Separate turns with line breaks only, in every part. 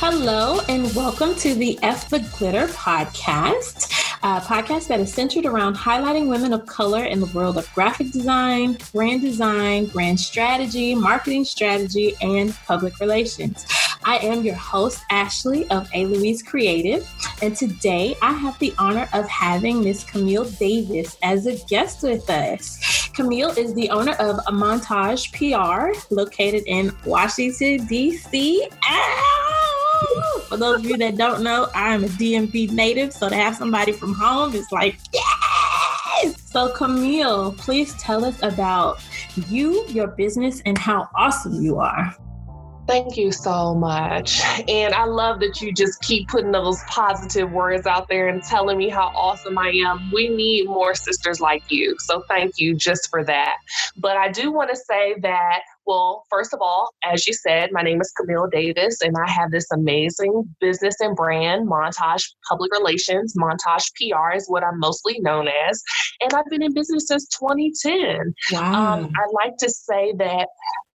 Hello, and welcome to the Eff the Glitter podcast, a podcast that is centered around highlighting women of color in the world of graphic design, brand design, brand strategy, marketing strategy, and public relations. I am your host, Ashley of A. Louise Creative, and today I have the honor of having Miss Camille Davis as a guest with us. Camille is the owner of Montage PR, located in Washington, D.C. For those of you that don't know, I am a DMV native, so to have somebody from home is like, yes! So, Camille, please tell us about you, your business, and how awesome you are.
Thank you so much. And I love that you just keep putting those positive words out there and telling me how awesome I am. We need more sisters like you. So thank you just for that. But I do want to say that well, first of all, as you said, my name is Camille Davis, and I have this amazing business and brand, Montage Public Relations. Montage PR is what I'm mostly known as. And I've been in business since 2010. Wow. Um, I like to say that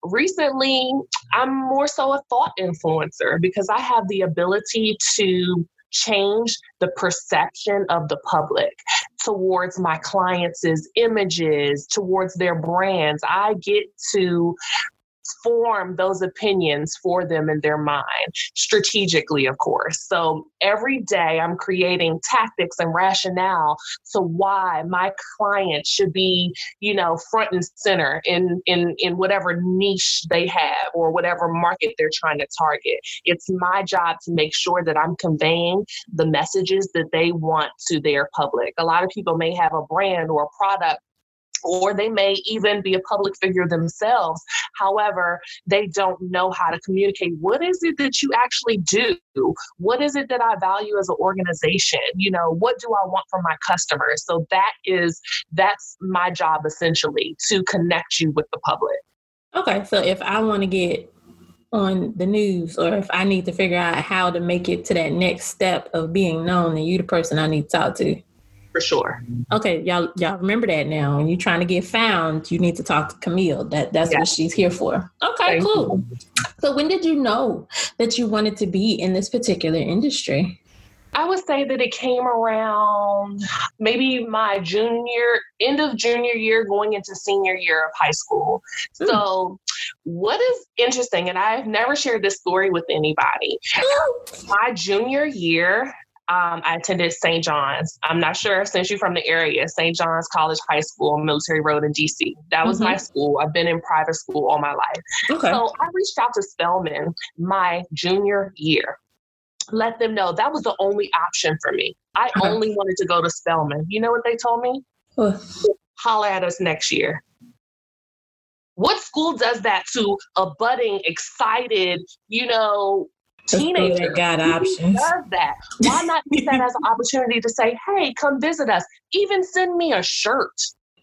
recently I'm more so a thought influencer because I have the ability to change the perception of the public towards my clients' images, towards their brands. I get to form those opinions for them in their mind, strategically, of course. So every day I'm creating tactics and rationale to why my client should be, you know, front and center in in in whatever niche they have or whatever market they're trying to target. It's my job to make sure that I'm conveying the messages that they want to their public. A lot of people may have a brand or a product or they may even be a public figure themselves. However, they don't know how to communicate. What is it that you actually do? What is it that I value as an organization? You know, what do I want from my customers? So that is that's my job essentially to connect you with the public.
Okay, so if I want to get on the news or if I need to figure out how to make it to that next step of being known, then you the person I need to talk to
for sure.
Okay, y'all y'all remember that now. When you're trying to get found, you need to talk to Camille. That that's what she's here for. Okay, Thank cool. You. So when did you know that you wanted to be in this particular industry?
I would say that it came around maybe my junior, end of junior year, going into senior year of high school. Mm. So, what is interesting, and I've never shared this story with anybody, my junior year, um, I attended St. John's. I'm not sure since you're from the area, St. John's College High School on Military Road in DC. That was mm-hmm. my school. I've been in private school all my life. Okay. So I reached out to Spelman my junior year. Let them know that was the only option for me. I uh-huh. only wanted to go to Spelman. You know what they told me? Uh. Holla at us next year. What school does that to a budding, excited, you know, teenager
got options.
Does that? Why not use that as an opportunity to say, "Hey, come visit us. Even send me a shirt."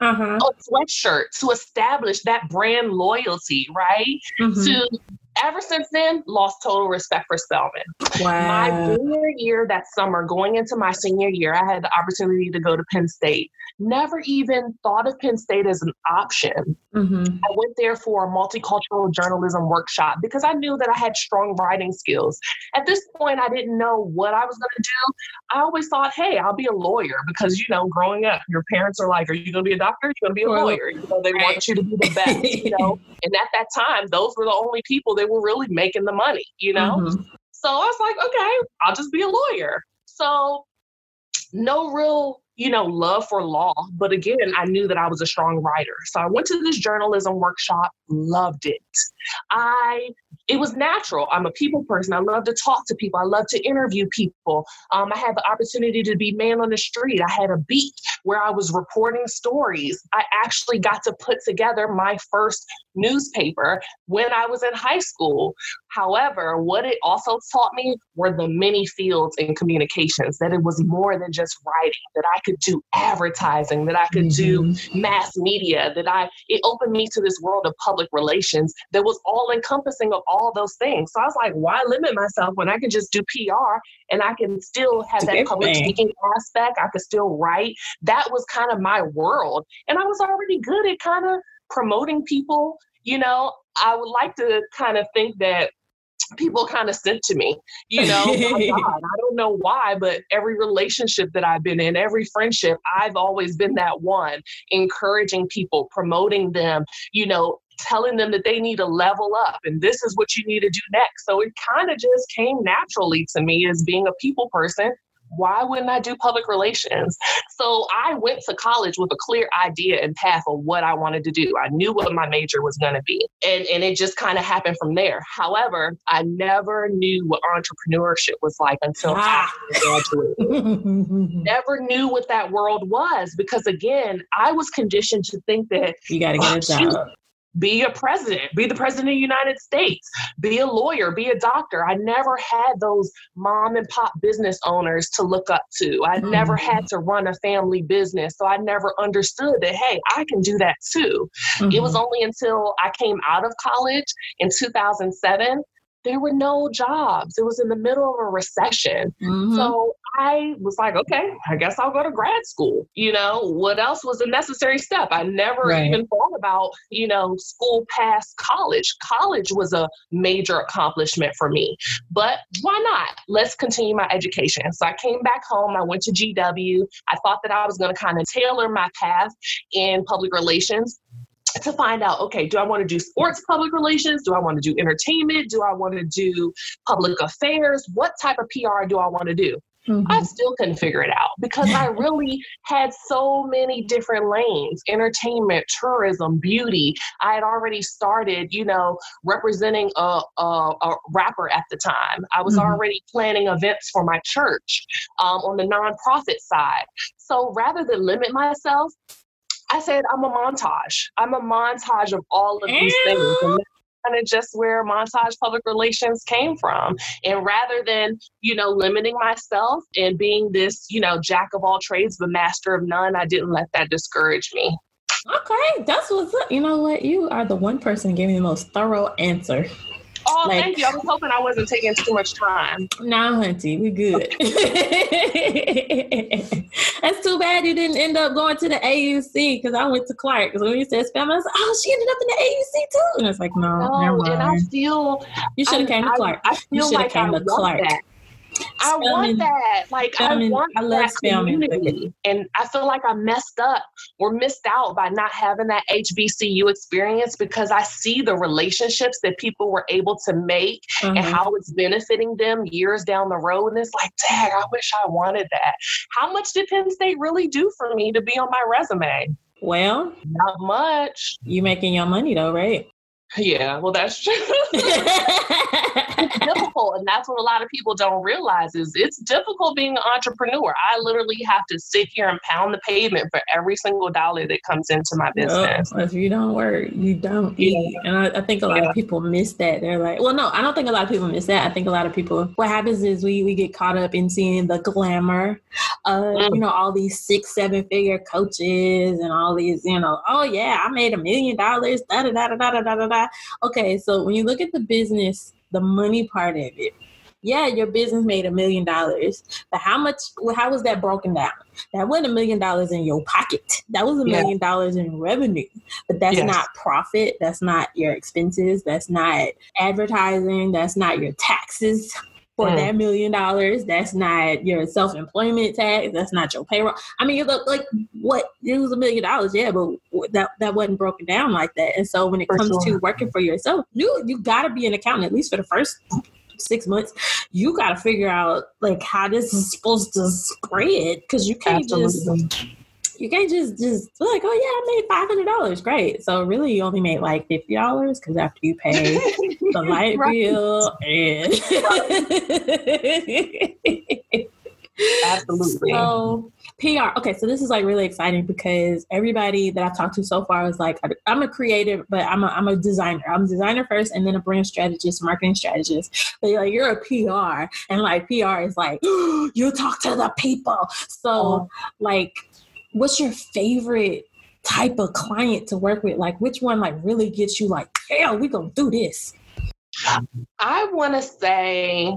Uh-huh. a sweatshirt to establish that brand loyalty, right? Mm-hmm. To ever since then, lost total respect for Spelman. Wow. My junior year that summer, going into my senior year, I had the opportunity to go to Penn State. Never even thought of Penn State as an option. Mm-hmm. I went there for a multicultural journalism workshop because I knew that I had strong writing skills. At this point, I didn't know what I was going to do. I always thought, hey, I'll be a lawyer because, you know, growing up, your parents are like, are you going to be a doctor? You're going to be a lawyer. You know, they want you to be the best, you know? and at that time, those were the only people they were really making the money, you know? Mm-hmm. So I was like, okay, I'll just be a lawyer. So no real you know, love for law. But again, I knew that I was a strong writer. So I went to this journalism workshop, loved it. I it was natural. I'm a people person. I love to talk to people. I love to interview people. Um, I had the opportunity to be man on the street. I had a beat where I was reporting stories. I actually got to put together my first newspaper when I was in high school. However, what it also taught me were the many fields in communications, that it was more than just writing, that I could do advertising, that I could mm-hmm. do mass media, that I it opened me to this world of public relations that was all encompassing of all those things. So I was like, why limit myself when I can just do PR and I can still have that public speaking aspect? I could still write. That was kind of my world. And I was already good at kind of promoting people. You know, I would like to kind of think that people kind of sent to me. You know, oh God, I don't know why, but every relationship that I've been in, every friendship, I've always been that one, encouraging people, promoting them, you know, telling them that they need to level up and this is what you need to do next. So it kind of just came naturally to me as being a people person why wouldn't I do public relations? So I went to college with a clear idea and path of what I wanted to do. I knew what my major was going to be. And, and it just kind of happened from there. However, I never knew what entrepreneurship was like until ah. I graduated. never knew what that world was because, again, I was conditioned to think that
you got to get a job
be a president, be the president of the United States, be a lawyer, be a doctor. I never had those mom and pop business owners to look up to. I mm-hmm. never had to run a family business. So I never understood that, hey, I can do that too. Mm-hmm. It was mm-hmm. only until I came out of college in 2007 there were no jobs. It was in the middle of a recession. Mm-hmm. So I was like, okay, I guess I'll go to grad school. You know, what else was a necessary step? I never right. even thought about, you know, school past college. College was a major accomplishment for me. But why not? Let's continue my education. So I came back home. I went to GW. I thought that I was going to kind of tailor my path in public relations to find out okay do i want to do sports public relations? Do i want to do entertainment? Do i want to do public affairs? What type of pr do i want to do? Mm-hmm. i still couldn't figure it out because i really had so many different lanes entertainment tourism beauty. I had already started you know representing a, a, a rapper at the time. I was mm-hmm. already planning events for my church um, on the nonprofit side. So rather than limit myself I said, I'm a montage. I'm a montage of all of these things. And kind of just where montage public relations came from. And rather than, you know, limiting myself and being this, you know, jack of all trades, but master of none, I didn't let that discourage me.
Okay, that's what's up. You know what? You are the one person giving the most thorough answer.
Oh, like, thank you. I was hoping I wasn't taking too much time.
Nah, hunty, we good. That's too bad you didn't end up going to the AUC because I went to Clark. Because when you said Spelman, I was like, oh, she ended up in the AUC too. And it's like, no, no.
And I feel
you should have came to Clark. I, I feel you should have like came I to Clark. That.
I want that. Like I want I love that community. And I feel like I messed up or missed out by not having that HBCU experience because I see the relationships that people were able to make mm-hmm. and how it's benefiting them years down the road. And it's like, dang, I wish I wanted that. How much did Penn State really do for me to be on my resume?
Well,
not much.
You making your money though, right?
Yeah, well, that's true. it's difficult, and that's what a lot of people don't realize is it's difficult being an entrepreneur. I literally have to sit here and pound the pavement for every single dollar that comes into my business.
if you don't work, you don't eat, yeah. and I, I, think a lot yeah. of people miss that. They're like, well, no, I don't think a lot of people miss that. I think a lot of people. What happens is we we get caught up in seeing the glamour of mm. you know all these six seven figure coaches and all these you know oh yeah I made a million dollars da da da da da da da Okay, so when you look at the business, the money part of it, yeah, your business made a million dollars, but how much? How was that broken down? That wasn't a million dollars in your pocket. That was a million dollars in revenue, but that's yes. not profit. That's not your expenses. That's not advertising. That's not your taxes for mm. that million dollars. That's not your self employment tax. That's not your payroll. I mean, you look like what it was a million dollars, yeah, but that that wasn't broken down like that. And so when it for comes sure. to working for yourself, you you got to be an accountant at least for the first six months. You got to figure out like how this is supposed to spread because you can't Absolutely. just you can't just just like, oh yeah, I made five hundred dollars. Great. So really, you only made like fifty dollars because after you pay the light bill and
absolutely.
So PR. Okay, so this is like really exciting because everybody that I've talked to so far is like, I'm a creative, but I'm a, I'm a designer. I'm a designer first and then a brand strategist, marketing strategist. But like, you're a PR. And like, PR is like, you talk to the people. So, oh. like, what's your favorite type of client to work with? Like, which one like really gets you like, yeah, we gonna do this?
I want to say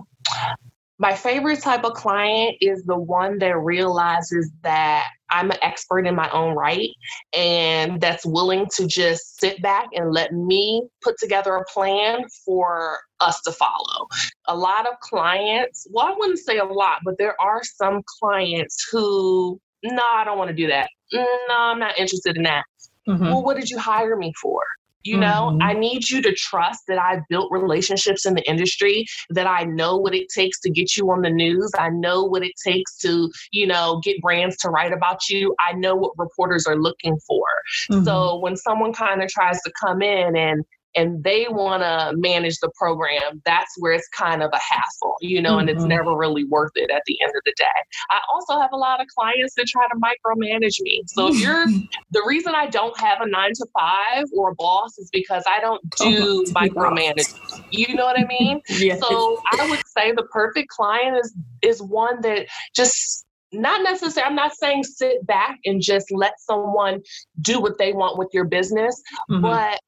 my favorite type of client is the one that realizes that I'm an expert in my own right and that's willing to just sit back and let me put together a plan for us to follow. A lot of clients, well, I wouldn't say a lot, but there are some clients who, no, I don't want to do that. No, I'm not interested in that. Mm-hmm. Well, what did you hire me for? You know, mm-hmm. I need you to trust that I've built relationships in the industry, that I know what it takes to get you on the news. I know what it takes to, you know, get brands to write about you. I know what reporters are looking for. Mm-hmm. So when someone kind of tries to come in and and they want to manage the program, that's where it's kind of a hassle, you know, mm-hmm. and it's mm-hmm. never really worth it at the end of the day. I also have a lot of clients that try to micromanage me. So if you're the reason I don't have a nine to five or a boss is because I don't do oh, micromanage. You know what I mean? yes. So I would say the perfect client is is one that just not necessarily i'm not saying sit back and just let someone do what they want with your business mm-hmm. but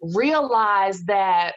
realize that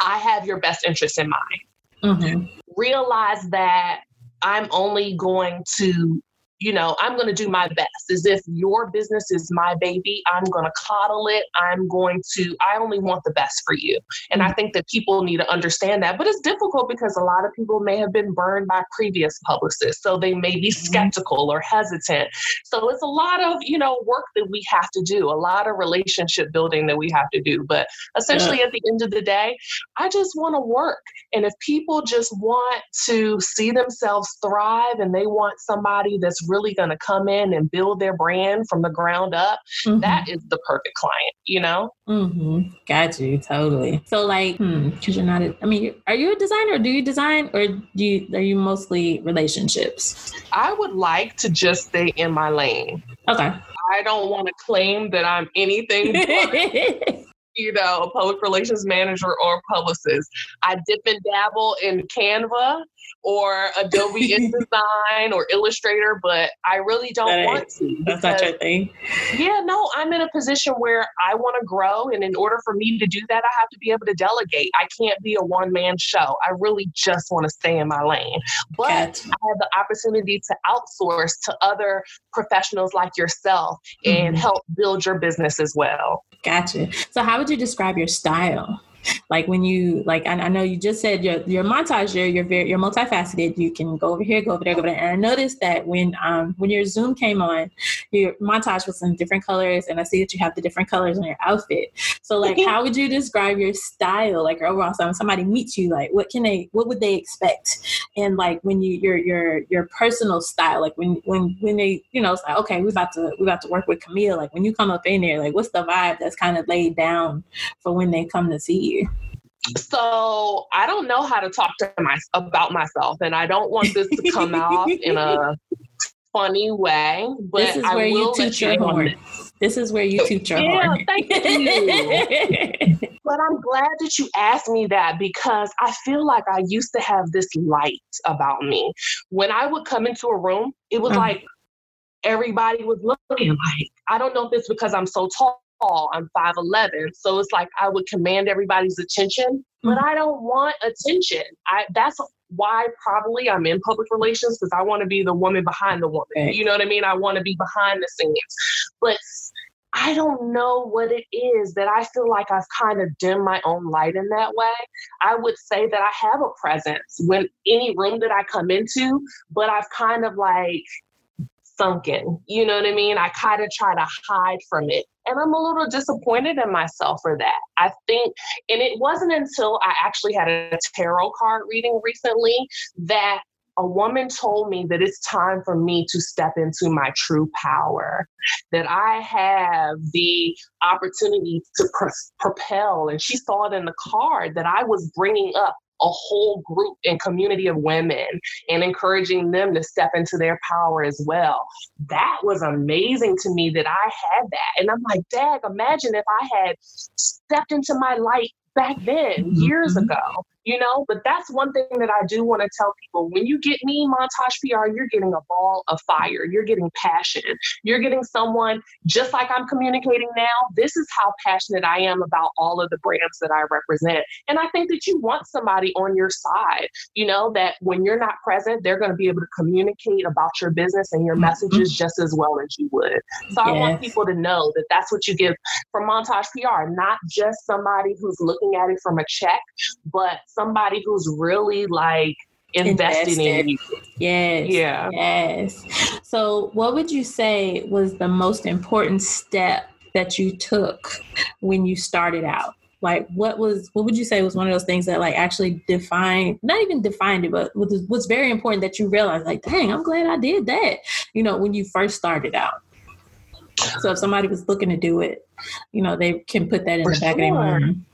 I have your best interest in mind. Mm-hmm. Realize that I'm only going to you know, I'm going to do my best. As if your business is my baby, I'm going to coddle it. I'm going to, I only want the best for you. And. I think that people need to understand that. But it's difficult because a lot of people may have been burned by previous publicists. So they may be mm-hmm. skeptical or hesitant. So it's a lot of, you know, work that we have to do, a lot of relationship building that we have to do. But essentially, yeah. at the end of the day, I just want to work. And if people just want to see themselves thrive and they want somebody that's really going to come in and build their brand from the ground up, mm-hmm. that is the perfect client, you know?
Mm-hmm. Got you. Totally. So like, hmm, cause you're not, a, I mean, are you a designer? Do you design or do you, are you mostly relationships?
I would like to just stay in my lane.
Okay.
I don't want to claim that I'm anything you know, a public relations manager or publicist. I dip and dabble in Canva or Adobe InDesign or Illustrator, but I really don't that want to.
That's not your thing.
Yeah, no, I'm in a position where I want to grow, and in order for me to do that, I have to be able to delegate. I can't be a one man show. I really just want to stay in my lane, but gotcha. I have the opportunity to outsource to other professionals like yourself mm-hmm. and help build your business as well.
Gotcha. So, how would you describe your style? Like when you like I, I know you just said your your montage you're you're very you're multifaceted. You can go over here go over there go over there. And I noticed that when um when your zoom came on your montage was in different colors and I see that you have the different colors on your outfit. So like how would you describe your style? Like your overall style when somebody meets you like what can they what would they expect? And like when you your your your personal style like when when when they you know it's like okay we're about to we're about to work with Camille. Like when you come up in there like what's the vibe that's kind of laid down for when they come to see you
so I don't know how to talk to my about myself, and I don't want this to come out in a funny way. But
this is where you teach your horn. This is where you teach your yeah, horn. Thank
you. but I'm glad that you asked me that because I feel like I used to have this light about me. When I would come into a room, it was uh-huh. like everybody was looking like I don't know if it's because I'm so tall tall. I'm 5'11. So it's like I would command everybody's attention, but mm-hmm. I don't want attention. I that's why probably I'm in public relations because I want to be the woman behind the woman. You know what I mean? I want to be behind the scenes. But I don't know what it is that I feel like I've kind of dimmed my own light in that way. I would say that I have a presence when any room that I come into, but I've kind of like sunken. You know what I mean? I kind of try to hide from it. And I'm a little disappointed in myself for that. I think, and it wasn't until I actually had a tarot card reading recently that a woman told me that it's time for me to step into my true power, that I have the opportunity to propel. And she saw it in the card that I was bringing up a whole group and community of women and encouraging them to step into their power as well. That was amazing to me that I had that. And I'm like, Dag, imagine if I had stepped into my light back then, years mm-hmm. ago you know? But that's one thing that i do want to tell people when you get me montage pr you're getting a ball of fire. You're getting passion. You're getting someone just like i'm communicating now this is how passionate i am about all of the brands that i represent. And i think that you want somebody on your side you know that when you're not present they're going to be able to communicate about your business and your mm-hmm. messages just as well as you would. So yes. i want people to know that that's what you give from montage pr not just somebody who's looking at it from a check but somebody who's really like investing in you.
Yes. Yeah. Yes. So, what would you say was the most important step that you took when you started out? Like, what was what would you say was one of those things that like actually defined, not even defined it, but was, was very important that you realized, like, dang, I'm glad I did that. You know, when you first started out. So, if somebody was looking to do it, you know, they can put that in For the back sure. of their mind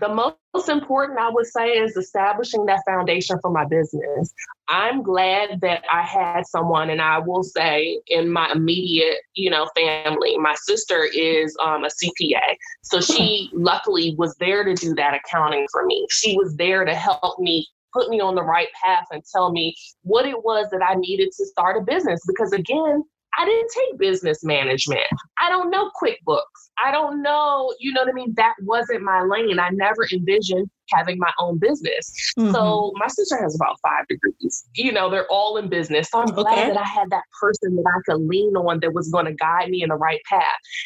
the most important i would say is establishing that foundation for my business. I'm glad that i had someone and i will say in my immediate you know family my sister is um, a cpa so she luckily was there to do that accounting for me. She was there to help me put me on the right path and tell me what it was that i needed to start a business. Because again I didn't take business management. I don't know QuickBooks. I don't know, you know what I mean? That wasn't my lane. I never envisioned having my own business. Mm-hmm. So my sister has about five degrees. You know, they're all in business. So I'm okay. glad that I had that person that I could lean on that was going to guide me in the right path.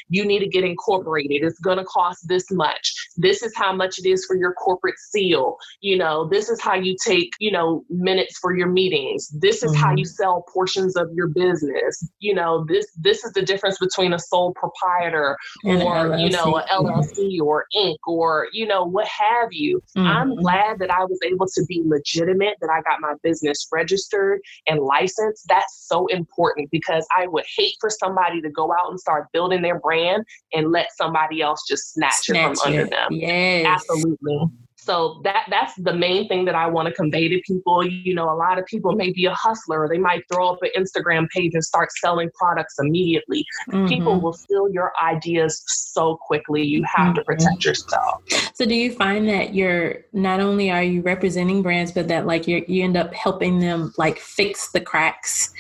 You need to get incorporated. It's going to cost this much. This is how much it is for your corporate seal. You know, this is how you take, you know, minutes for your meetings. This is mm-hmm. how you sell portions of your business. You know, this this is the difference between a sole proprietor or, you know, a LLC or Inc. or, you know, what have you. Mm-hmm. I'm glad that I was able to be legitimate, that I got my business registered and licensed. That's so important because I would hate for somebody to go out and start building their brand and let somebody else just snatch, snatch it from it. under them.
Yes.
Absolutely. So that that's the main thing that I want to convey to people. You know, a lot of people may be a hustler, or they might throw up an Instagram page and start selling products immediately. Mm-hmm. People will steal your ideas so quickly. You have mm-hmm. to protect yourself.
So do you find that you're not only are you representing brands, but that like you you end up helping them like fix the cracks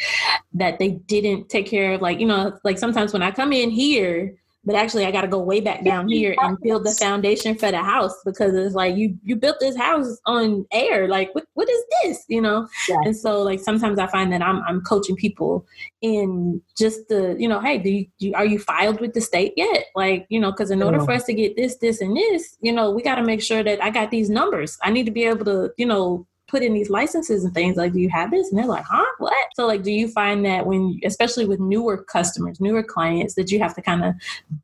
that they didn't take care of? Like, you know, like sometimes when I come in here, but actually I got to go way back down here and build the foundation for the house because it's like you you built this house on air. Like what what is this you know? Yeah. and so like sometimes I find that I'm I'm coaching people in just the you know hey do you, do you are you filed with the state yet? Like you know because in order for us to get this this and this you know we got to make sure that I got these numbers. I need to be able to you know put in these licenses and things like do you have this? And they're like huh? What? So like do you find that when especially with newer customers newer clients that you have to kind of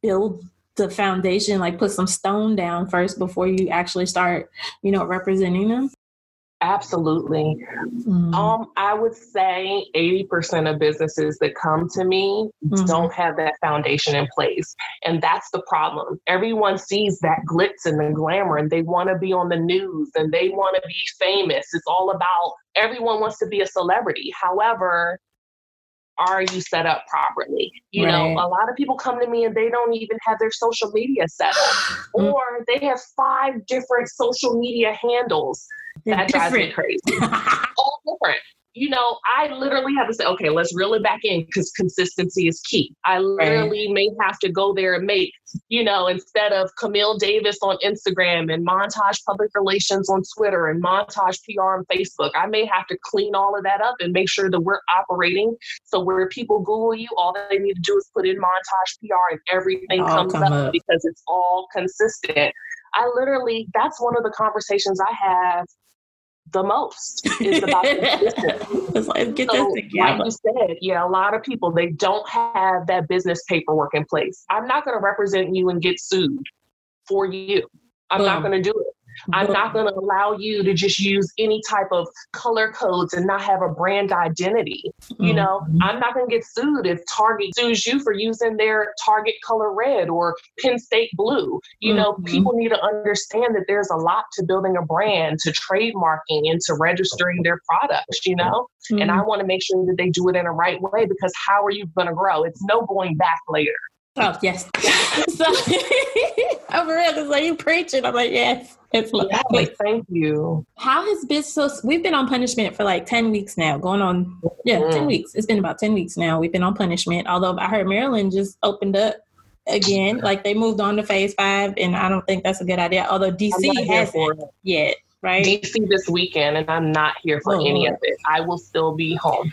build the foundation like put some stone down first before you actually start you know representing them
Absolutely. Mm-hmm. Um, I would say 80% of businesses that come to me mm-hmm. don't have that foundation in place. And that's the problem. Everyone sees that glitz and the glamour and they want to be on the news and they want to be famous. It's all about everyone wants to be a celebrity. However, are you set up properly? You right. know, a lot of people come to me and they don't even have their social media set up, mm-hmm. or they have five different social media handles that drives me crazy. All different. You know, I literally have to say, okay, let's reel it back in because consistency is key. I literally right. may have to go there and make, you know, instead of Camille Davis on Instagram and Montage Public Relations on Twitter and Montage PR on Facebook, I may have to clean all of that up and make sure that we're operating. So where people Google you, all they need to do is put in Montage PR and everything all comes up, up because it's all consistent. I literally, that's one of the conversations I have the most is about it's like, get so, this together. Like you said, yeah, a lot of people they don't have that business paperwork in place. I'm not going to represent you and get sued for you. I'm not mm. going to do it. I'm not going to allow you to just use any type of color codes and not have a brand identity. You know, mm-hmm. I'm not going to get sued if Target sues you for using their Target color red or Penn State blue. You mm-hmm. know, people need to understand that there's a lot to building a brand, to trademarking, and to registering their products, you know? Mm-hmm. And I want to make sure that they do it in a right way because how are you going to grow? It's no going back later.
Oh yes. so I'm real because like you preaching. I'm like, yes. It's
like, thank you.
How has been so we've been on punishment for like 10 weeks now, going on yeah, mm. 10 weeks. It's been about 10 weeks now. We've been on punishment. Although I heard Maryland just opened up again. Like they moved on to phase five, and I don't think that's a good idea. Although DC hasn't yet, right?
DC this weekend, and I'm not here for oh. any of it. I will still be home.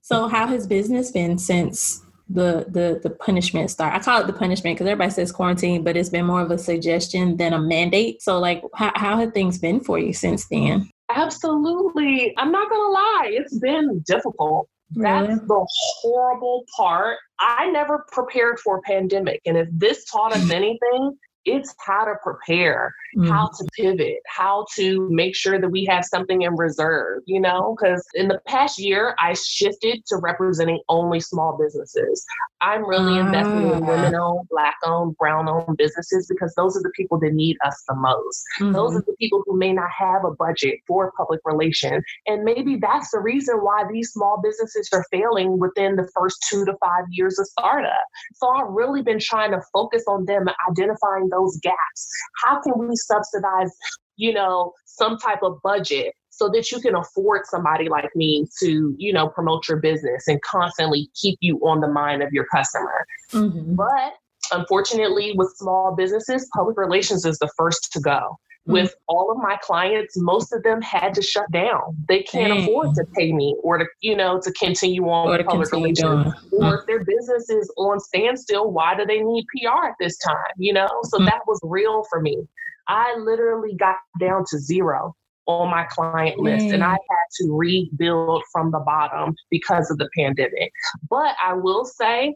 So how has business been since the the the punishment start. I call it the punishment because everybody says quarantine, but it's been more of a suggestion than a mandate. So, like, how, how have things been for you since then?
Absolutely. I'm not gonna lie, it's been difficult. Really? That's the horrible part. I never prepared for a pandemic. And if this taught us anything, it's how to prepare, mm. how to pivot, how to make sure that we have something in reserve, you know? Because in the past year, I shifted to representing only small businesses. I'm really investing in ah. women owned, black owned, brown owned businesses because those are the people that need us the most. Mm-hmm. Those are the people who may not have a budget for public relations. And maybe that's the reason why these small businesses are failing within the first two to five years of startup. So I've really been trying to focus on them identifying those gaps. How can we subsidize, you know, some type of budget so that you can afford somebody like me to, you know, promote your business and constantly keep you on the mind of your customer. Mm-hmm. But unfortunately, with small businesses, public relations is the first to go. Mm-hmm. With all of my clients, most of them had to shut down. They can't Dang. afford to pay me or to, you know, to continue on with public relations. Or mm-hmm. if their business is on standstill, why do they need PR at this time? You know, so mm-hmm. that was real for me. I literally got down to zero on my client list mm. and I had to rebuild from the bottom because of the pandemic. But I will say,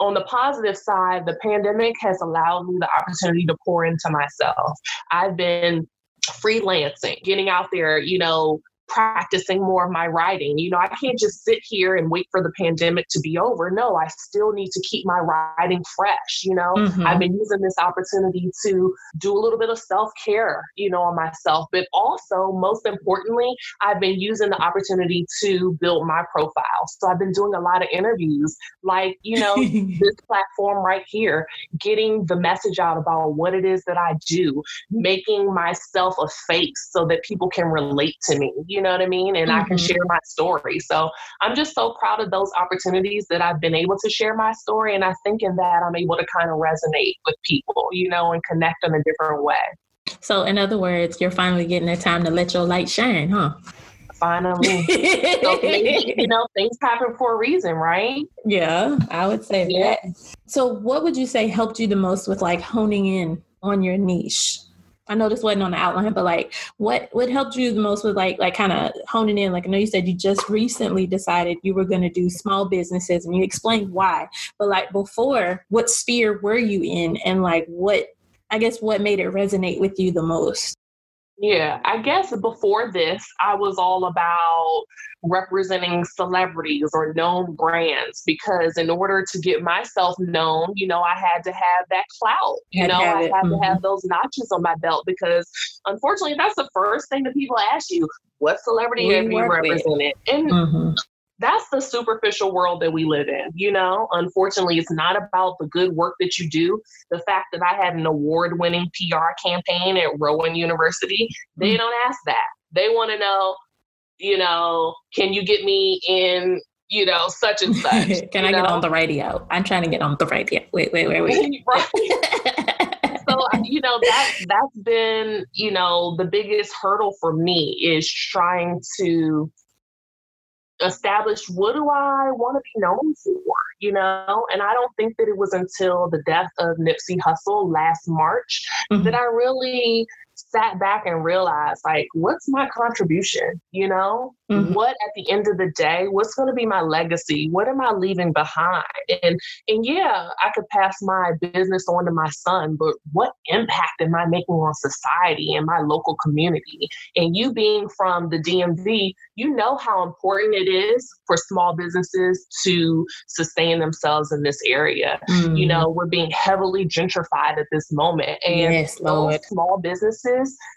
on the positive side, the pandemic has allowed me the opportunity to pour into myself. I've been freelancing, getting out there, you know, practicing more of my writing. You know, I can't just sit here and wait for the pandemic to be over. No, I still need to keep my writing fresh. You know, mm-hmm. I've been using this opportunity to do a little bit of self care, you know, on myself. But also, most importantly, I've been using the opportunity to build my profile. So I've been doing a lot of interviews, like, you know, this platform right here, getting the message out about what it is that I do, making myself a face so that people can relate to me. You you know what I mean? And mm-hmm. I can mm-hmm. share my story. So I'm just so proud of those opportunities that I've been able to share my story. And I think in that I'm able to kind of resonate with people, you know, and connect in a different way.
So, in other words, you're finally getting the time to let your light shine, huh?
Finally. so maybe, you know, things happen for a reason, right?
Yeah, I would say yeah. that. So, what would you say helped you the most with like honing in on your niche? I know this wasn't on the outline, but like what what helped you the most with like like kind of honing in? Like I know you said you just recently decided you were going to do small businesses, and you explained why. But like before, what sphere were you in, and like what I guess what made it resonate with you the most?
Yeah, I guess before this, I was all about representing celebrities or known brands because in order to get myself known, you know, I had to have that clout. You know, I had mm-hmm. to have those notches on my belt because unfortunately, that's the first thing that people ask you what celebrity we have you represented? With. And mm-hmm that's the superficial world that we live in. You know, unfortunately, it's not about the good work that you do. The fact that I had an award winning PR campaign at Rowan University, they don't ask that. They want to know, you know, can you get me in you know, such and such.
Can I
know?
get on the radio? I'm trying to get on the radio. Wait, wait, wait, wait.
so you know that that's been you know the biggest hurdle for me is trying to establish what do I want to be known for, you know? And I don't think that it was until the death of Nipsey Hussle last March mm-hmm. that I really sat back and realized like what's my contribution you know? Mm-hmm. what at the end of the day what's going to be my legacy? What am i leaving behind? And and yeah i could pass my business on to my son but what impact am i making on society and my local community? And you being from the dmv you know how important it is for small businesses to sustain themselves in this area. Mm-hmm. you know we're being heavily gentrified at this moment and yes, small businesses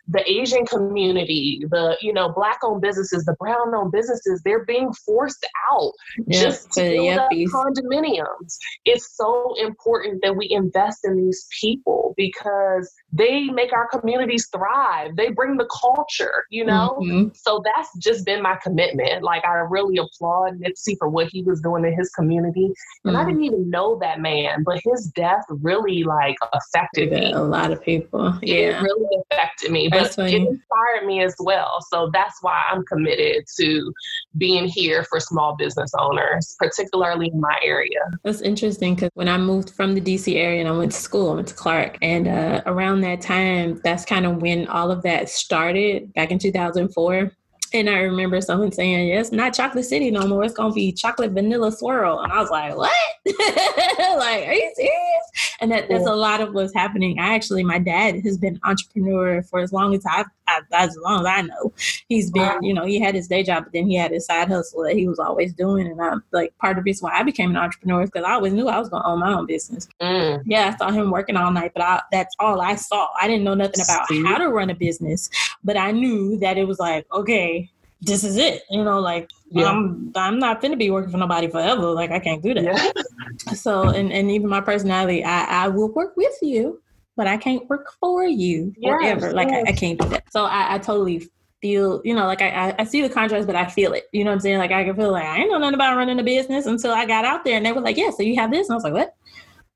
the asian community the you know black owned businesses the brown owned businesses, they're being forced out just to build up condominiums. It's so important that we invest in these people because they make our communities thrive. They bring the culture, you know? Mm-hmm. So that's just been my commitment. Like, I really applaud Nipsey for what he was doing in his community. And mm-hmm. I didn't even know that man, but his death really, like, affected
yeah,
me.
A lot of people.
Yeah. It really affected me, but it inspired me as well. So that's why I'm committed to being here for small business owners, particularly in my area.
That's interesting because when I moved from the DC area and I went to school, I went to Clark, and uh, around that time, that's kind of when all of that started back in 2004. And I remember someone saying, "Yes, yeah, not Chocolate City no more. It's gonna be Chocolate Vanilla Swirl." And I was like, "What? like, are you serious?" And that, that's a lot of what's happening. I actually, my dad has been entrepreneur for as long as I've, I've, as long as I know. He's been, you know, he had his day job, but then he had his side hustle that he was always doing. And I'm like, part of the reason why I became an entrepreneur is because I always knew I was gonna own my own business. Mm. Yeah, I saw him working all night, but I, that's all I saw. I didn't know nothing about See? how to run a business, but I knew that it was like, okay this is it. You know, like yeah. I'm I'm not gonna be working for nobody forever. Like I can't do that. Yeah. so and, and even my personality, I, I will work with you, but I can't work for you yes, forever. Like I, I, can't do that. So I, I totally feel, you know, like I, I see the contrast, but I feel it. You know what I'm saying? Like I can feel like I ain't know nothing about running a business until I got out there and they were like, Yeah, so you have this. And I was like, What?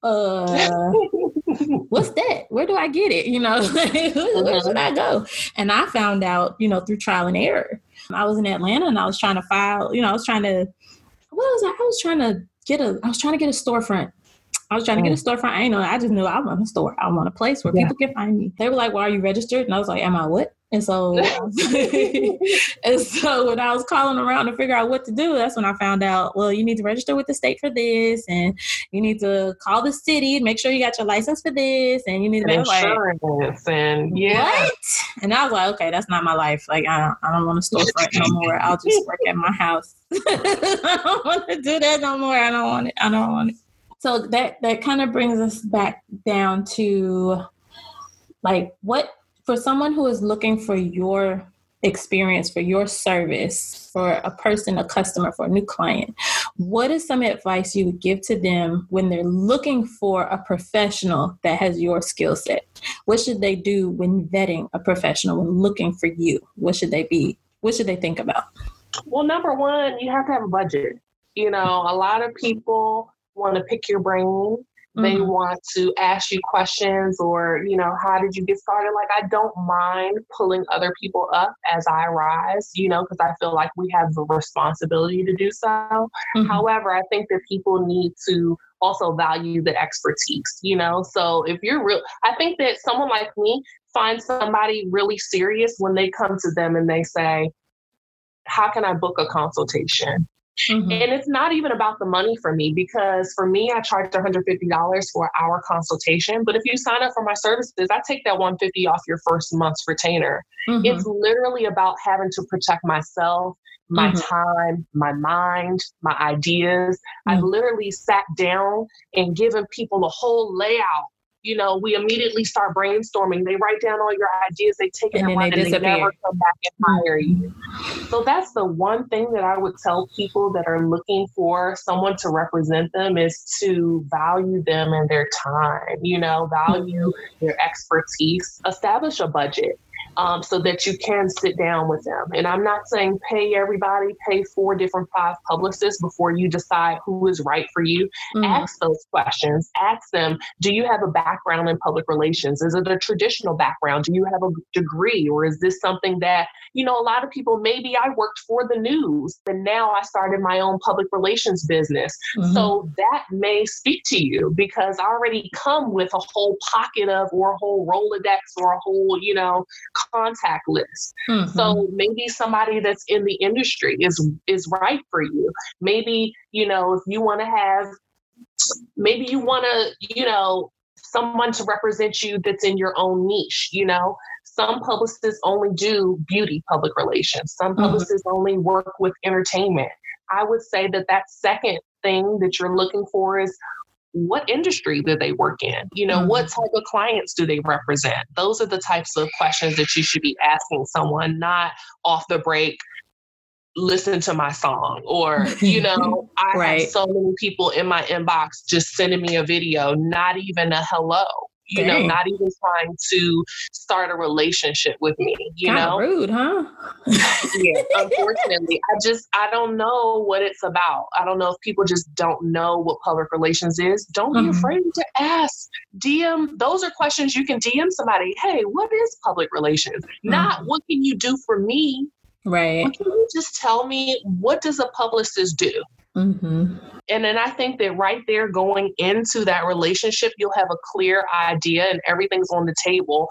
Uh what's that? Where do I get it? You know, where should I go? And I found out, you know, through trial and error. I was in Atlanta and I was trying to file, you know, I was trying to, what was I? I was trying to get a, I was trying to get a storefront. I was trying to get a oh. storefront. I ain't know. I just knew I want a store. I want a place where yeah. people can find me. They were like, "Well, are you registered?" And I was like, "Am I what?" And so, and so when I was calling around to figure out what to do, that's when I found out. Well, you need to register with the state for this, and you need to call the city, and make sure you got your license for this, and you need to
insurance like, and yeah. What?
And I was like, okay, that's not my life. Like I don't, I don't want to storefront no more. I'll just work at my house. I don't want to do that no more. I don't want it. I don't want it. So that that kind of brings us back down to like what for someone who is looking for your experience, for your service, for a person, a customer, for a new client, what is some advice you would give to them when they're looking for a professional that has your skill set? What should they do when vetting a professional, when looking for you? What should they be? What should they think about?
Well, number one, you have to have a budget. You know, a lot of people want to pick your brain they mm-hmm. want to ask you questions or, you know, how did you get started? Like, I don't mind pulling other people up as I rise, you know, because I feel like we have the responsibility to do so. Mm-hmm. However, I think that people need to also value the expertise, you know? So if you're real, I think that someone like me finds somebody really serious when they come to them and they say, how can I book a consultation? Mm-hmm. And it's not even about the money for me because for me, I charge $150 for our consultation. But if you sign up for my services, I take that 150 off your first month's retainer. Mm-hmm. It's literally about having to protect myself, my mm-hmm. time, my mind, my ideas. I've mm-hmm. literally sat down and given people a whole layout you know, we immediately start brainstorming. They write down all your ideas, they take it and, and, they, they never come back and hire you. So that's the one thing that I would tell people that are looking for someone to represent them is to value them and their time, you know, value mm-hmm. their expertise, establish a budget um, so that you can sit down with them. And I'm not saying pay everybody, pay four different five publicists before you decide who is right for you. Mm-hmm. Ask those questions. Ask them, do you have a background in public relations? Is it a traditional background? Do you have a degree? Or is this something that, you know, a lot of people, maybe I worked for the news and now I started my own public relations business. Mm-hmm. So that may speak to you because I already come with a whole pocket of or a whole Rolodex or a whole, you know, contact list. Mm-hmm. So maybe somebody that's in the industry is is right for you. Maybe, you know, if you want to have maybe you want to, you know, someone to represent you that's in your own niche, you know. Some publicists only do beauty public relations. Some mm-hmm. publicists only work with entertainment. I would say that that second thing that you're looking for is what industry do they work in? You know, mm-hmm. what type of clients do they represent? Those are the types of questions that you should be asking someone, not off the break, listen to my song. Or, you know, I right. have so many people in my inbox just sending me a video, not even a hello you Dang. know, not even trying to start a relationship with me, you
Kinda
know?
Rude, huh?
yeah, unfortunately. I just I don't know what it's about. I don't know if people just don't know what public relations is. Don't be mm-hmm. afraid to ask. DM those are questions you can DM somebody. Hey, what is public relations? Mm-hmm. Not what can you do for me?
Right.
can you just tell me what does a publicist do? Mm-hmm. And then I think that right there, going into that relationship, you'll have a clear idea and everything's on the table,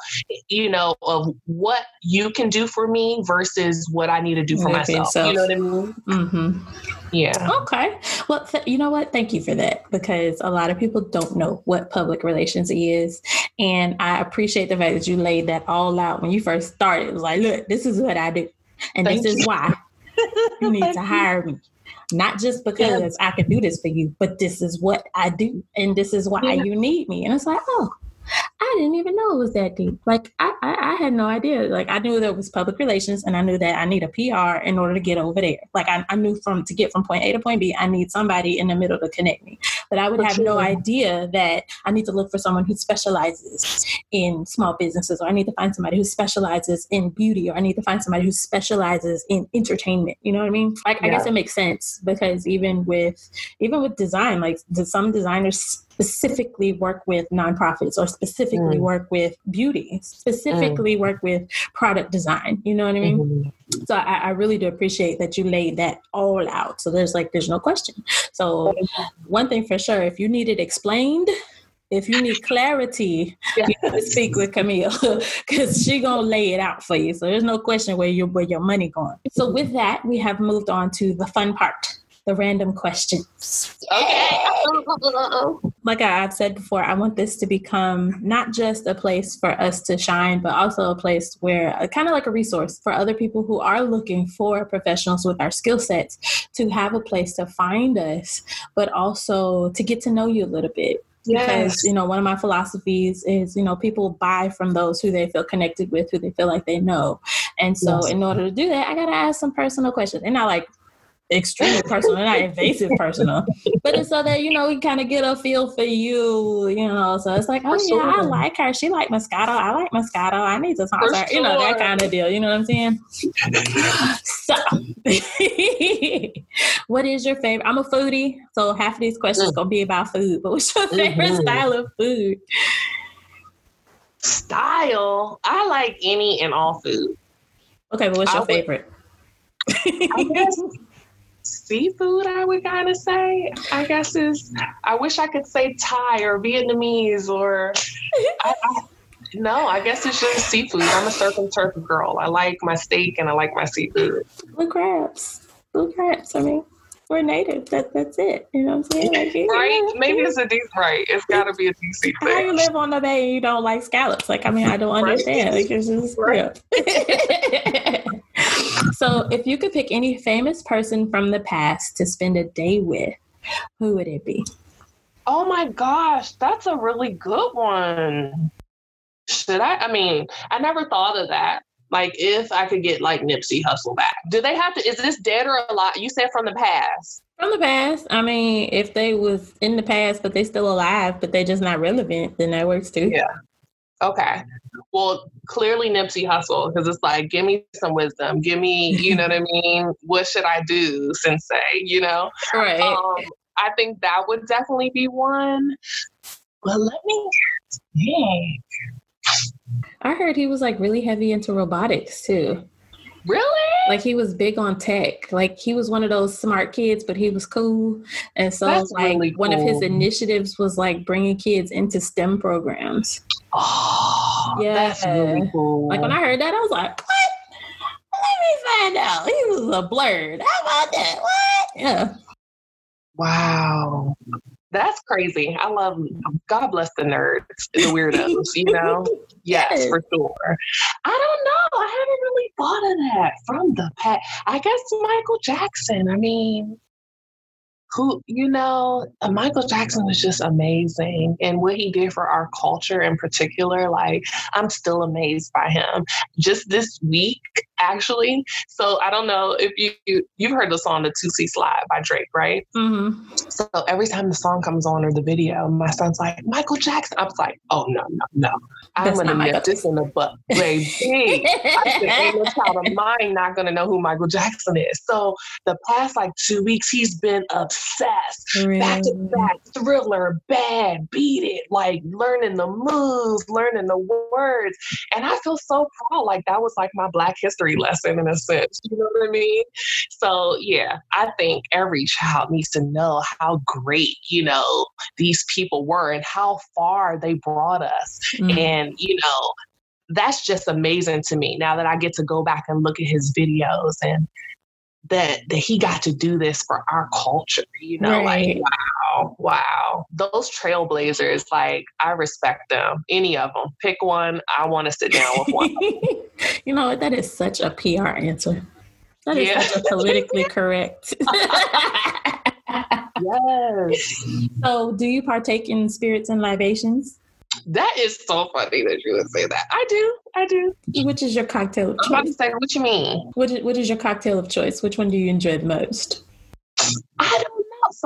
you know, of what you can do for me versus what I need to do for myself. You know what I mean? Mm-hmm. Yeah.
Okay. Well, th- you know what? Thank you for that because a lot of people don't know what public relations is. And I appreciate the fact that you laid that all out when you first started. It was like, look, this is what I do. And Thank this you. is why you need to hire me not just because yeah. I can do this for you, but this is what I do and this is why yeah. you need me. And it's like, oh, I didn't even know it was that deep. Like I, I, I, had no idea. Like I knew there was public relations, and I knew that I need a PR in order to get over there. Like I, I knew from to get from point A to point B, I need somebody in the middle to connect me. But I would have no idea that I need to look for someone who specializes in small businesses, or I need to find somebody who specializes in beauty, or I need to find somebody who specializes in entertainment. You know what I mean? Like yeah. I guess it makes sense because even with even with design, like some designers specifically work with nonprofits or specifically mm. work with beauty, specifically mm. work with product design. You know what I mean? Mm-hmm. So I, I, really do appreciate that you laid that all out. So there's like there's no question. So one thing for sure, if you need it explained, if you need clarity, you speak with Camille because she gonna lay it out for you. So there's no question where your where your money going. So with that, we have moved on to the fun part the random questions.
Okay.
like I've said before, I want this to become not just a place for us to shine, but also a place where, uh, kind of like a resource for other people who are looking for professionals with our skill sets to have a place to find us, but also to get to know you a little bit because yes. you know one of my philosophies is you know people buy from those who they feel connected with who they feel like they know and so yes. in order to do that i gotta ask some personal questions and not like extremely personal, not invasive personal. But it's so that, you know, we kind of get a feel for you, you know. So it's like, oh yeah, I like her. She like Moscato. I like Moscato. I need to talk to her. You know, that kind of deal. You know what I'm saying? so what is your favorite? I'm a foodie, so half of these questions mm. gonna be about food. But what's your favorite mm-hmm. style of food?
Style? I like any and all food.
Okay, but what's your I favorite?
Would, seafood, I would kind of say. I guess is I wish I could say Thai or Vietnamese or I, I, no, I guess it's just seafood. I'm a surf and turf girl. I like my steak and I like my seafood.
Blue crabs. Blue crabs. I mean, we're native. That that's it. You know what I'm saying? Like,
right? Yeah. Maybe it's a deep right. It's gotta be a DC thing.
How you live on the bay and you don't like scallops? Like, I mean, I don't understand. Like it's just right. so if you could pick any famous person from the past to spend a day with, who would it be?
Oh my gosh, that's a really good one. Should I? I mean, I never thought of that. Like, if I could get like Nipsey Hussle back, do they have to? Is this dead or alive? You said from the past.
From the past. I mean, if they was in the past but they still alive, but they're just not relevant, then that works too.
Yeah. Okay. Well, clearly Nipsey Hussle, because it's like, give me some wisdom. Give me, you know what I mean? What should I do, sensei? You know?
Right. Um,
I think that would definitely be one. But let me think.
I heard he was like really heavy into robotics too.
Really?
Like he was big on tech. Like he was one of those smart kids, but he was cool. And so That's like really cool. one of his initiatives was like bringing kids into STEM programs.
Oh, yeah. That's really cool.
Like when I heard that, I was like, what? Let me find out. He was a blurred. How about that? What? Yeah.
Wow. That's crazy. I love God bless the nerds, the weirdos, you know? Yes, yes, for sure. I don't know. I haven't really thought of that from the past. I guess Michael Jackson. I mean, who you know uh, michael jackson was just amazing and what he did for our culture in particular like i'm still amazed by him. Just this week actually so i don't know if you you've heard the song the Toosie Slide by drake right
mm-hmm.
so every time the song comes on or the video my son's like michael jackson i was like oh no no no i'm gonna nip this in the butt baby I said, ain't no child of mine not gonna know who michael jackson is so the past like two weeks he's been obsessed obsessed. Really? Back to back, thriller, bad, beat it, like learning the moves, learning the words. And I feel so proud. Like that was like my Black history lesson in a sense. You know what I mean? So yeah, I think every child needs to know how great, you know, these people were and how far they brought us. Mm. And, you know, that's just amazing to me now that I get to go back and look at his videos and that that he got to do this for our culture you know right. like wow wow those trailblazers like i respect them any of them pick one i want to sit down with one
you know that is such a pr answer that is yeah. such a politically correct
yes
so do you partake in spirits and libations
that is so funny that you would say that. I do. I do.
Which is your cocktail of choice?
I'm about to say, what you mean?
What is, what is your cocktail of choice? Which one do you enjoy the most?
I don't know.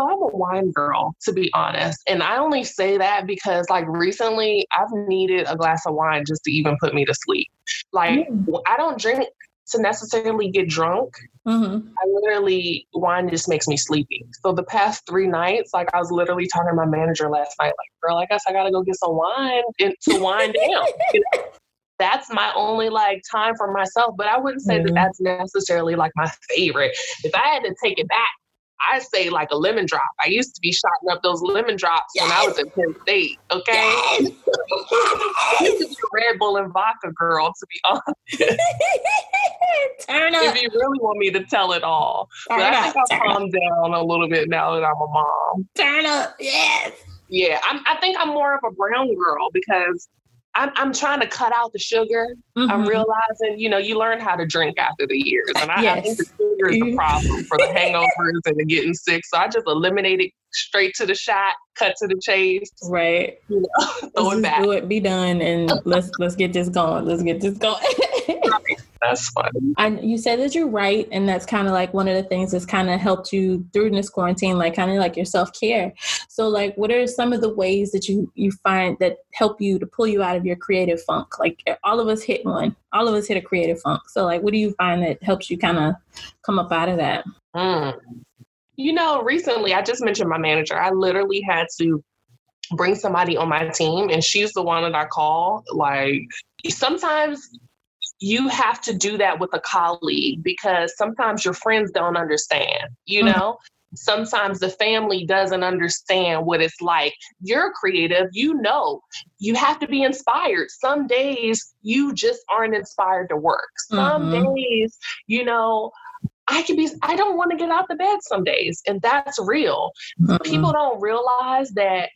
So I'm a wine girl, to be honest. And I only say that because, like, recently I've needed a glass of wine just to even put me to sleep. Like, mm. I don't drink to necessarily get drunk.
Mm-hmm.
I literally, wine just makes me sleepy. So the past three nights, like I was literally talking to my manager last night, like, girl, I guess I gotta go get some wine and to wind down. that's my only like time for myself. But I wouldn't say mm-hmm. that that's necessarily like my favorite. If I had to take it back, I say like a lemon drop. I used to be shotting up those lemon drops yes. when I was in Penn State. Okay, yes. I used to be a Red Bull and vodka girl. To be honest,
turn up.
If you really want me to tell it all, turn but I think I've calmed down a little bit now that I'm a mom.
Turn up, yes.
Yeah, I'm, I think I'm more of a brown girl because I'm, I'm trying to cut out the sugar. Mm-hmm. I'm realizing, you know, you learn how to drink after the years. And I, yes. I think the sugar is the problem for the hangovers and the getting sick. So I just eliminated straight to the shot, cut to the chase.
Right.
You know, throw it back.
Do it, be done, and let's let's get this going. Let's get this going.
That's fun.
And you said that you're right, and that's kind of like one of the things that's kind of helped you through this quarantine, like kind of like your self care. So, like, what are some of the ways that you you find that help you to pull you out of your creative funk? Like, all of us hit one. All of us hit a creative funk. So, like, what do you find that helps you kind of come up out of that?
Mm. You know, recently I just mentioned my manager. I literally had to bring somebody on my team, and she's the one that I call. Like, sometimes you have to do that with a colleague because sometimes your friends don't understand, you mm-hmm. know? Sometimes the family doesn't understand what it's like. You're creative, you know, you have to be inspired. Some days you just aren't inspired to work. Some mm-hmm. days, you know, I can be, I don't want to get out the bed some days, and that's real. Mm-hmm. People don't realize that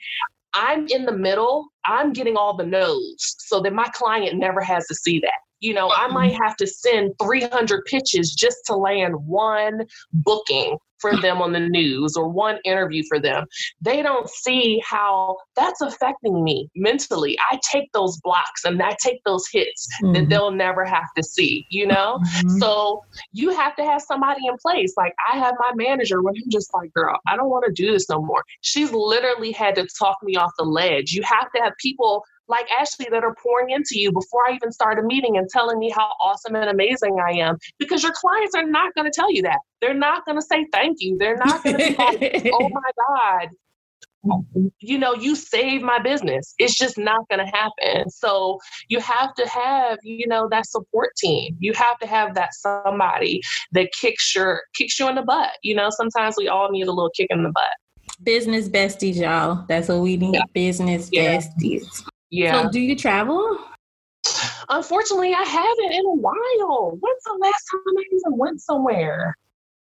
I'm in the middle, I'm getting all the no's so that my client never has to see that. You know, I might mm-hmm. have to send 300 pitches just to land one booking for them on the news or one interview for them. They don't see how that's affecting me mentally. I take those blocks and I take those hits mm-hmm. that they'll never have to see, you know? Mm-hmm. So you have to have somebody in place. Like I have my manager when I'm just like, girl, I don't want to do this no more. She's literally had to talk me off the ledge. You have to have people like Ashley that are pouring into you before I even start a meeting and telling me how awesome and amazing I am. Because your clients are not going to tell you that. They're not going to say thank you. They're not going to be like, oh my God, you know, you saved my business. It's just not going to happen. So you have to have, you know, that support team. You have to have that somebody that kicks your kicks you in the butt. You know, sometimes we all need a little kick in the butt.
Business besties, y'all. That's what we need. Yeah. Business yeah. besties. Yeah. So do you travel?
Unfortunately, I haven't in a while. When's the last time I even went somewhere?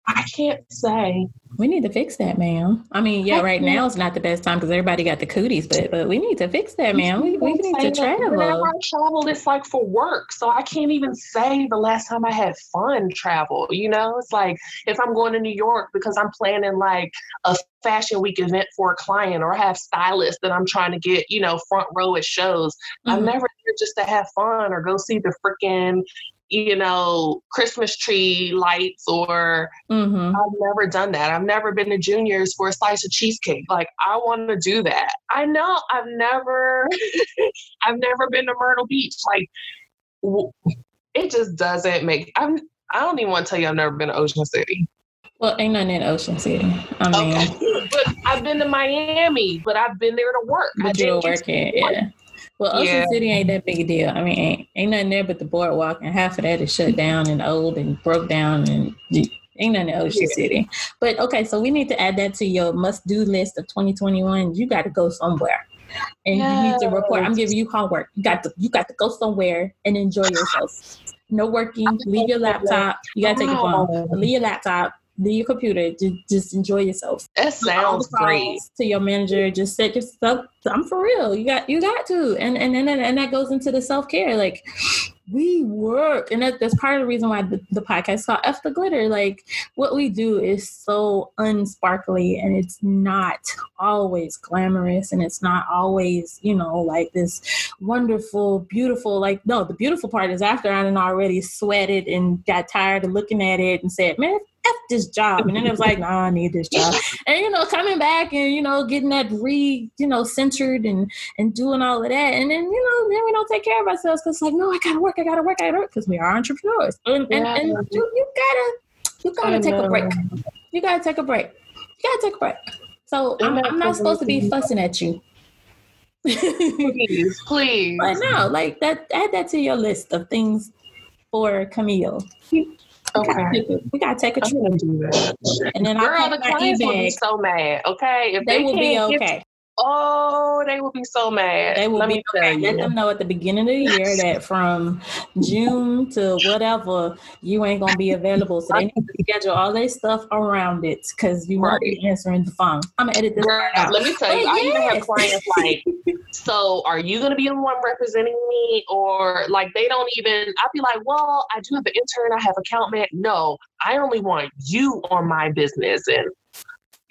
I can't say.
We need to fix that, ma'am. I mean, yeah, right now is not the best time because everybody got the cooties, but but we need to fix that, ma'am. We, we need to travel.
Whenever I travel, it's like for work, so I can't even say the last time I had fun travel. You know, it's like if I'm going to New York because I'm planning like a fashion week event for a client, or have stylists that I'm trying to get, you know, front row at shows. Mm-hmm. I'm never here just to have fun or go see the freaking you know, Christmas tree lights or mm-hmm. I've never done that. I've never been to Junior's for a slice of cheesecake. Like I want to do that. I know I've never I've never been to Myrtle Beach. Like it just doesn't make I'm I don't even want to tell you I've never been to Ocean City.
Well, ain't nothing in Ocean City. I mean,
okay. I've been to Miami, but I've been there to work.
But
I
you're working, yeah. Well, Ocean yeah. City ain't that big a deal. I mean, ain't, ain't nothing there but the boardwalk, and half of that is shut down and old and broke down, and ain't nothing in Ocean yeah. City. But okay, so we need to add that to your must-do list of 2021. You got to go somewhere, and yes. you need to report. I'm giving you homework. You got to you got to go somewhere and enjoy yourself. No working. Leave your laptop. You gotta take your phone. Leave your laptop leave your computer. Just, just enjoy yourself.
That sounds great.
To your manager, just set yourself. I'm for real. You got you got to, and and and and that goes into the self care. Like we work, and that, that's part of the reason why the, the podcast called Eff the Glitter. Like what we do is so unsparkly, and it's not always glamorous, and it's not always you know like this wonderful, beautiful. Like no, the beautiful part is after I already sweated and got tired of looking at it and said, man, F this job. And then it was like, nah, I need this job. And, you know, coming back and, you know, getting that re, you know, centered and, and doing all of that. And then, you know, then we don't take care of ourselves because like, no, I gotta work, I gotta work, I gotta work because we are entrepreneurs. And, yeah. and, and you, you, gotta, you gotta take a break. You gotta take a break. You gotta take a break. So I'm, I'm not supposed to be fussing at you.
please, please.
But no, like that, add that to your list of things for Camille. Okay. We gotta take a trip. and do that. And then Girl, I'll the clients will
be so mad. Okay,
if they, they will be okay.
Oh, they will be so mad.
They will Let be okay. Let them know at the beginning of the year that from June to whatever you ain't gonna be available. So they need to schedule all their stuff around it because you right. won't be answering the phone. I'm gonna edit this
out. Let me tell you, oh, I even have clients like, so are you gonna be the one representing me? Or like they don't even I'll be like, Well, I do have an intern, I have account man. No, I only want you on my business and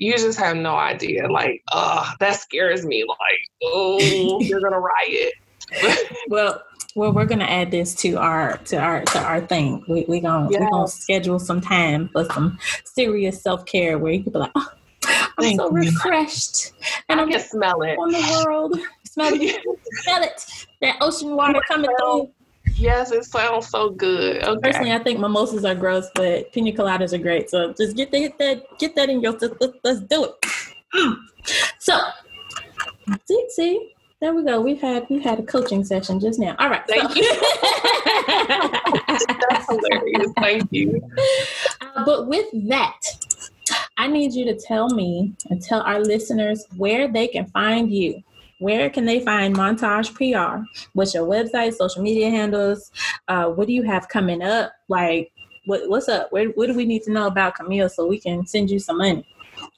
you just have no idea. Like, uh, that scares me. Like, oh, you're gonna riot.
well, well, we're gonna add this to our to our to our thing. We we gonna yes. we gonna schedule some time for some serious self care where you can be like, oh, I'm Thank so you. refreshed,
and I I'm can smell it
on the world. Smell it, smell it. That ocean water coming through.
Yes, it sounds so good. Okay.
Personally, I think mimosas are gross, but pina coladas are great. So just get, the, get that get that in your let's, let's do it. So, see, see, there we go. We've had we've had a coaching session just now. All right.
Thank so. you. That's hilarious. Thank you.
Uh, but with that, I need you to tell me and tell our listeners where they can find you where can they find Montage PR? What's your website, social media handles? Uh, what do you have coming up? Like, what, what's up? Where, what do we need to know about Camille so we can send you some money?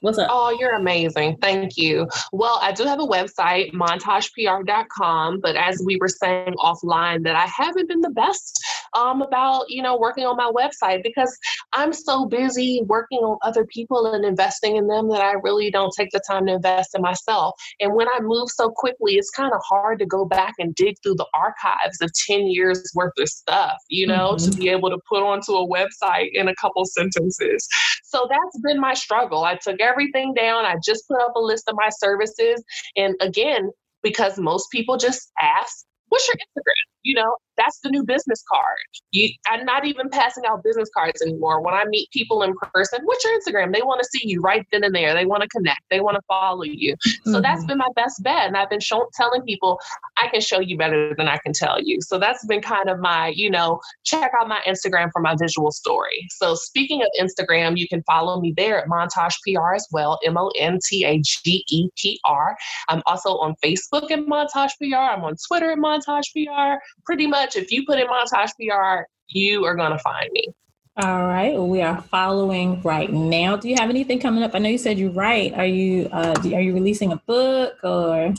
What's up?
Oh, you're amazing. Thank you. Well, I do have a website, montagepr.com, but as we were saying offline, that I haven't been the best um, about, you know, working on my website because I'm so busy working on other people and investing in them that I really don't take the time to invest in myself. And when I move so quickly, it's kind of hard to go back and dig through the archives of 10 years worth of stuff, you know, mm-hmm. to be able to put onto a website in a couple sentences. So that's been my struggle. I took everything down. I just put up a list of my services. And again, because most people just ask, What's your Instagram? You know, that's the new business card. You, I'm not even passing out business cards anymore. When I meet people in person, what's your Instagram? They want to see you right then and there. They want to connect. They want to follow you. So mm-hmm. that's been my best bet. And I've been show, telling people I can show you better than I can tell you. So that's been kind of my, you know, check out my Instagram for my visual story. So speaking of Instagram, you can follow me there at Montage PR as well, M O N T A G E P R. I'm also on Facebook at Montage PR. I'm on Twitter at Montage PR. Pretty much much, if you put in Montage PR, you are going to find me.
All right. Well, we are following right now. Do you have anything coming up? I know you said you write. Are you uh, are you releasing a book or?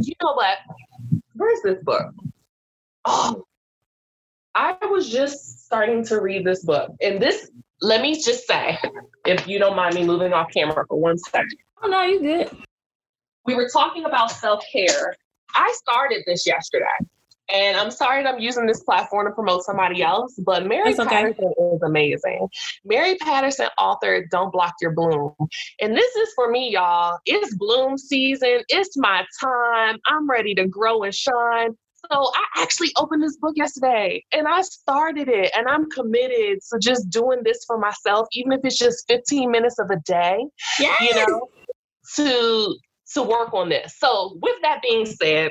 You know what? Where's this book? Oh, I was just starting to read this book, and this. Let me just say, if you don't mind me moving off camera for one second.
Oh no, you good.
We were talking about self care. I started this yesterday. And I'm sorry that I'm using this platform to promote somebody else, but Mary okay. Patterson is amazing. Mary Patterson authored Don't Block Your Bloom. And this is for me, y'all. It's bloom season. It's my time. I'm ready to grow and shine. So I actually opened this book yesterday and I started it and I'm committed to just doing this for myself, even if it's just 15 minutes of a day. Yes. You know, to to work on this. So with that being said,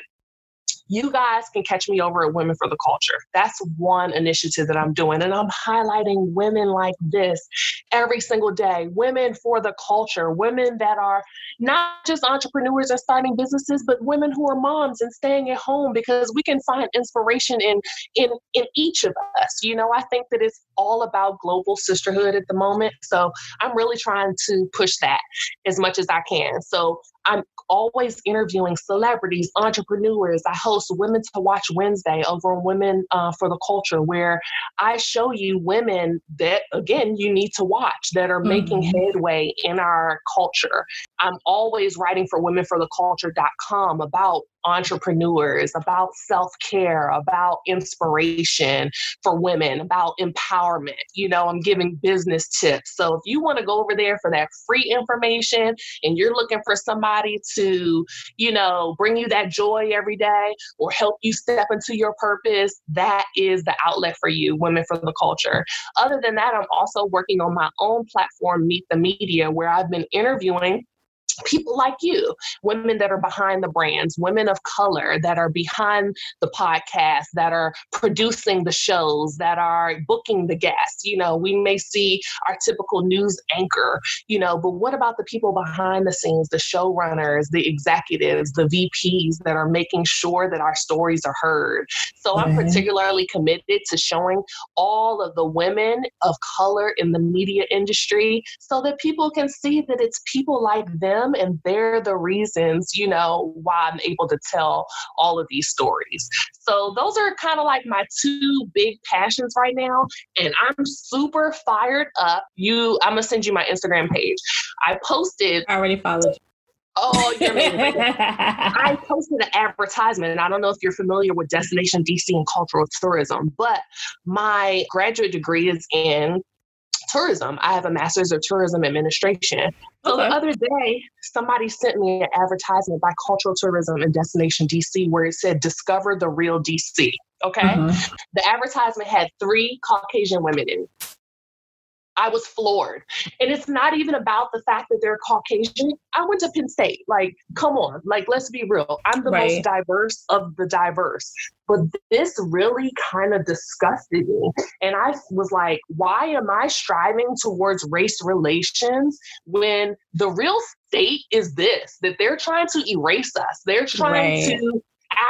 you guys can catch me over at Women for the Culture. That's one initiative that I'm doing. And I'm highlighting women like this every single day women for the culture, women that are not just entrepreneurs and starting businesses, but women who are moms and staying at home because we can find inspiration in, in, in each of us. You know, I think that it's all about global sisterhood at the moment. So I'm really trying to push that as much as I can. So I'm always interviewing celebrities, entrepreneurs. I host Women to Watch Wednesday over on Women uh, for the Culture, where I show you women that, again, you need to watch that are mm-hmm. making headway in our culture. I'm always writing for womenfortheculture.com about entrepreneurs, about self care, about inspiration for women, about empowerment. You know, I'm giving business tips. So if you want to go over there for that free information and you're looking for somebody to, you know, bring you that joy every day or help you step into your purpose, that is the outlet for you, Women for the Culture. Other than that, I'm also working on my own platform, Meet the Media, where I've been interviewing people like you, women that are behind the brands, women of color that are behind the podcast, that are producing the shows, that are booking the guests. You know, we may see our typical news anchor, you know, but what about the people behind the scenes, the showrunners, the executives, the VPs that are making sure that our stories are heard? So mm-hmm. I'm particularly committed to showing all of the women of color in the media industry so that people can see that it's people like them them and they're the reasons, you know, why I'm able to tell all of these stories. So those are kind of like my two big passions right now. And I'm super fired up. You I'm gonna send you my Instagram page. I posted
I already followed you.
Oh, you're amazing. I posted an advertisement, and I don't know if you're familiar with Destination DC and cultural tourism, but my graduate degree is in tourism. I have a master's of tourism administration. So okay. the other day, somebody sent me an advertisement by Cultural Tourism and Destination DC where it said, Discover the real DC. Okay. Mm-hmm. The advertisement had three Caucasian women in it. I was floored. And it's not even about the fact that they're Caucasian. I went to Penn State. Like, come on. Like, let's be real. I'm the right. most diverse of the diverse. But this really kind of disgusted me. And I was like, why am I striving towards race relations when the real state is this that they're trying to erase us? They're trying right. to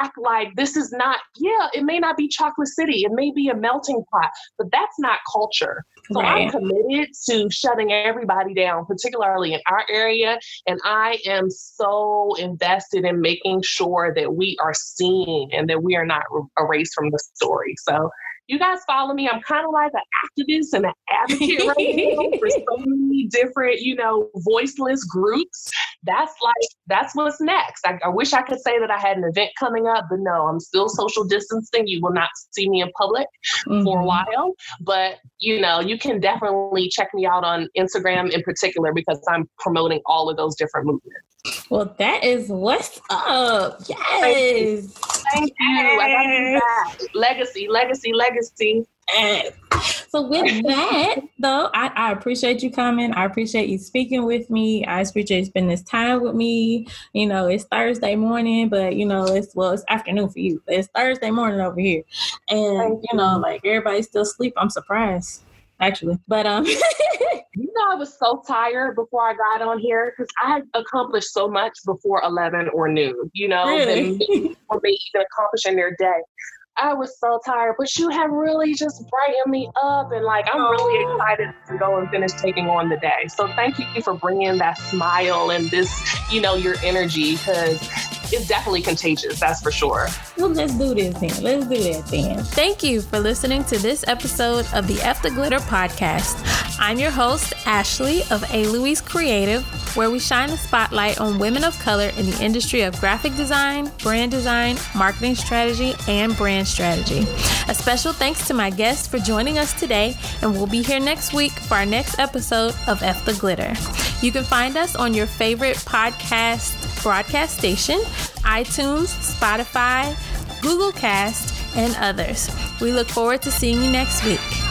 act like this is not, yeah, it may not be Chocolate City, it may be a melting pot, but that's not culture. So right. I'm committed to shutting everybody down, particularly in our area. And I am so invested in making sure that we are seen and that we are not erased from the story. So you guys follow me. I'm kind of like an activist and an advocate right now for so many different, you know, voiceless groups that's like that's what's next. I, I, wish I could say that I had an event coming up, but no, I'm still social distancing. You will not see me in public mm-hmm. for a mm-hmm. while, but you know, you can definitely check me out on Instagram in particular because I'm promoting all of those different movements.
Well, that is what's up. Yes.
Thank you. Thank you. Legacy, legacy, legacy.
So with that, though, I, I, appreciate you coming. I appreciate you speaking with me. I appreciate you spending this time with me. You know, it's Thursday morning, but you know, it's well, it's afternoon for you. It's Thursday morning over here, and you know, like everybody's still asleep. I'm surprised, actually. But um, you
know, I was so tired before I got on here because I had accomplished so much before eleven or noon. You know, really? or may even accomplish in their day. I was so tired, but you have really just brightened me up. And like, I'm really oh. excited to go and finish taking on the day. So thank you for bringing that smile and this, you know, your energy because it's definitely contagious. That's for sure.
Well, let's do this then. Let's do that then.
Thank you for listening to this episode of the Eff the Glitter podcast. I'm your host, Ashley of A. Louise Creative, where we shine the spotlight on women of color in the industry of graphic design, brand design, marketing strategy, and brand strategy. A special thanks to my guests for joining us today, and we'll be here next week for our next episode of Eff the Glitter. You can find us on your favorite podcast broadcast station, iTunes, Spotify, Google Cast, and others. We look forward to seeing you next week.